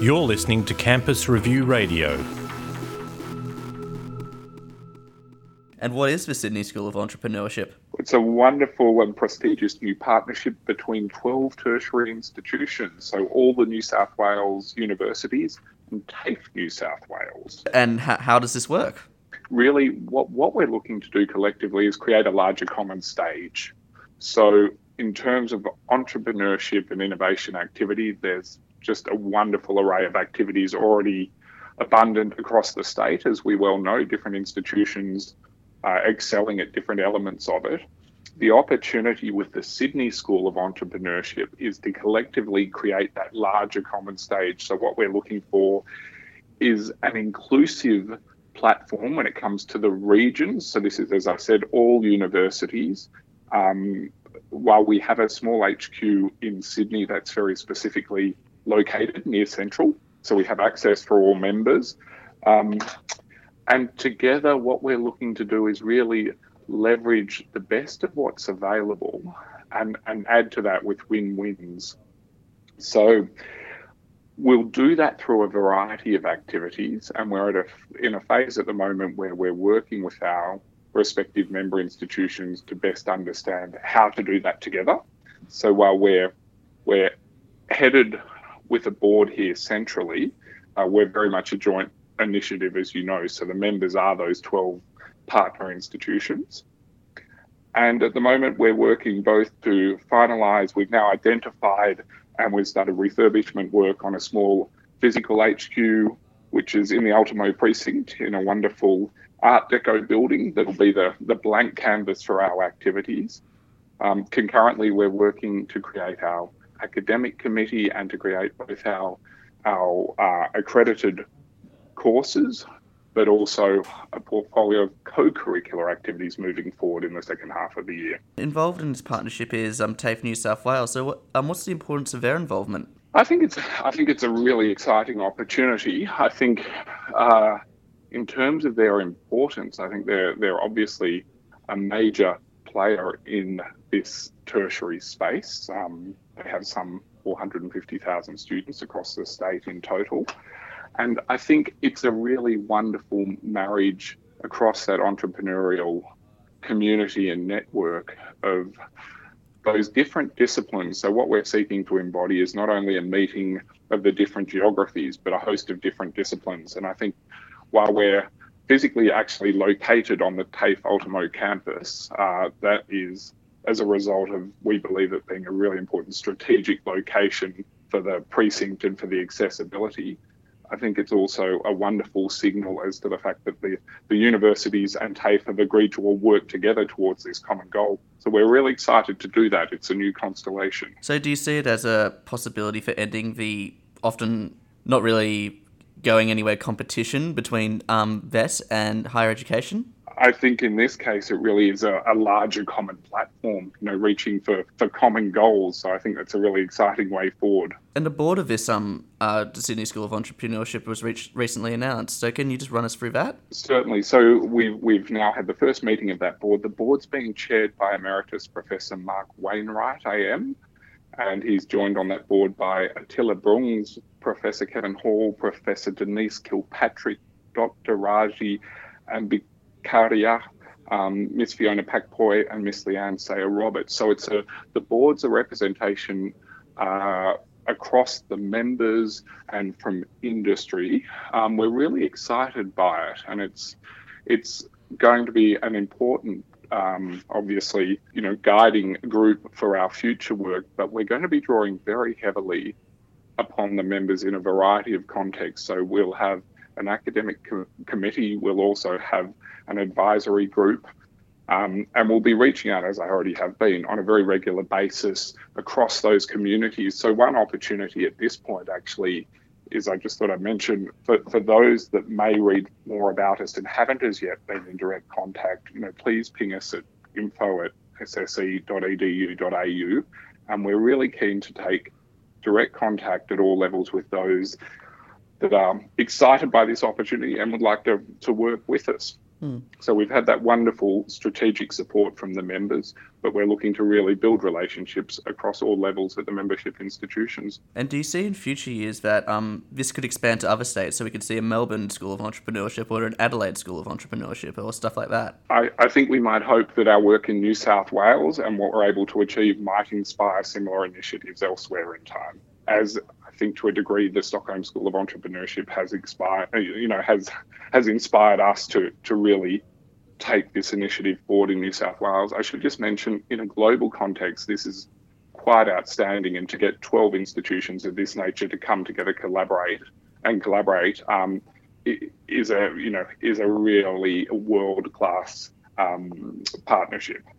You're listening to Campus Review Radio. And what is the Sydney School of Entrepreneurship? It's a wonderful and prestigious new partnership between 12 tertiary institutions, so all the New South Wales universities and TAFE New South Wales. And how, how does this work? Really, what, what we're looking to do collectively is create a larger common stage. So, in terms of entrepreneurship and innovation activity, there's just a wonderful array of activities already abundant across the state. As we well know, different institutions are excelling at different elements of it. The opportunity with the Sydney School of Entrepreneurship is to collectively create that larger common stage. So, what we're looking for is an inclusive platform when it comes to the regions. So, this is, as I said, all universities. Um, while we have a small HQ in Sydney that's very specifically located near Central, so we have access for all members. Um, and together, what we're looking to do is really leverage the best of what's available and, and add to that with win wins. So, we'll do that through a variety of activities, and we're at a, in a phase at the moment where we're working with our respective member institutions to best understand how to do that together. So while we're we're headed with a board here centrally, uh, we're very much a joint initiative, as you know. So the members are those 12 partner institutions. And at the moment, we're working both to finalise, we've now identified and we've started refurbishment work on a small physical HQ, which is in the Ultimo precinct in a wonderful Art Deco building that'll be the, the blank canvas for our activities. Um, concurrently, we're working to create our academic committee and to create both our, our uh, accredited courses, but also a portfolio of co-curricular activities moving forward in the second half of the year. Involved in this partnership is um, TAFE New South Wales. So, what, um, what's the importance of their involvement? I think it's I think it's a really exciting opportunity. I think uh, in terms of their importance, I think they're they're obviously a major player in this tertiary space. Um, they have some 450,000 students across the state in total. And I think it's a really wonderful marriage across that entrepreneurial community and network of those different disciplines. So, what we're seeking to embody is not only a meeting of the different geographies, but a host of different disciplines. And I think while we're physically actually located on the TAFE Ultimo campus, uh, that is as a result of, we believe, it being a really important strategic location for the precinct and for the accessibility. I think it's also a wonderful signal as to the fact that the, the universities and TAFE have agreed to all work together towards this common goal. So we're really excited to do that. It's a new constellation. So do you see it as a possibility for ending the often not really going anywhere competition between um, VET and higher education? I think in this case, it really is a, a, larger common platform, you know, reaching for, for common goals. So I think that's a really exciting way forward. And the board of this um, uh, Sydney School of Entrepreneurship was reached, recently announced. So can you just run us through that? Certainly. So we've, we've now had the first meeting of that board. The board's being chaired by Emeritus Professor Mark Wainwright, I AM, and he's joined on that board by Attila Brungs, Professor Kevin Hall, Professor Denise Kirkpatrick, Dr. Raji and Karia, um, Miss Fiona Pak-Poy, and Miss Leanne Sayer Roberts. So it's a the board's a representation uh, across the members and from industry. Um, we're really excited by it, and it's it's going to be an important. Um, obviously, you know, guiding group for our future work, but we're going to be drawing very heavily upon the members in a variety of contexts. So we'll have an academic co- committee, we'll also have an advisory group. Um, and we'll be reaching out, as I already have been, on a very regular basis across those communities. So, one opportunity at this point actually is I just thought I'd mention for, for those that may read more about us and haven't as yet been in direct contact, you know, please ping us at info at sse.edu.au. And um, we're really keen to take direct contact at all levels with those that are excited by this opportunity and would like to, to work with us. So we've had that wonderful strategic support from the members, but we're looking to really build relationships across all levels at the membership institutions. And do you see in future years that um, this could expand to other states? So we could see a Melbourne School of Entrepreneurship or an Adelaide School of Entrepreneurship or stuff like that? I, I think we might hope that our work in New South Wales and what we're able to achieve might inspire similar initiatives elsewhere in time. As I think to a degree, the Stockholm School of Entrepreneurship has inspired, you know, has has inspired us to to really take this initiative forward in New South Wales. I should just mention, in a global context, this is quite outstanding, and to get 12 institutions of this nature to come together, collaborate and collaborate um, is a you know is a really world class um, partnership.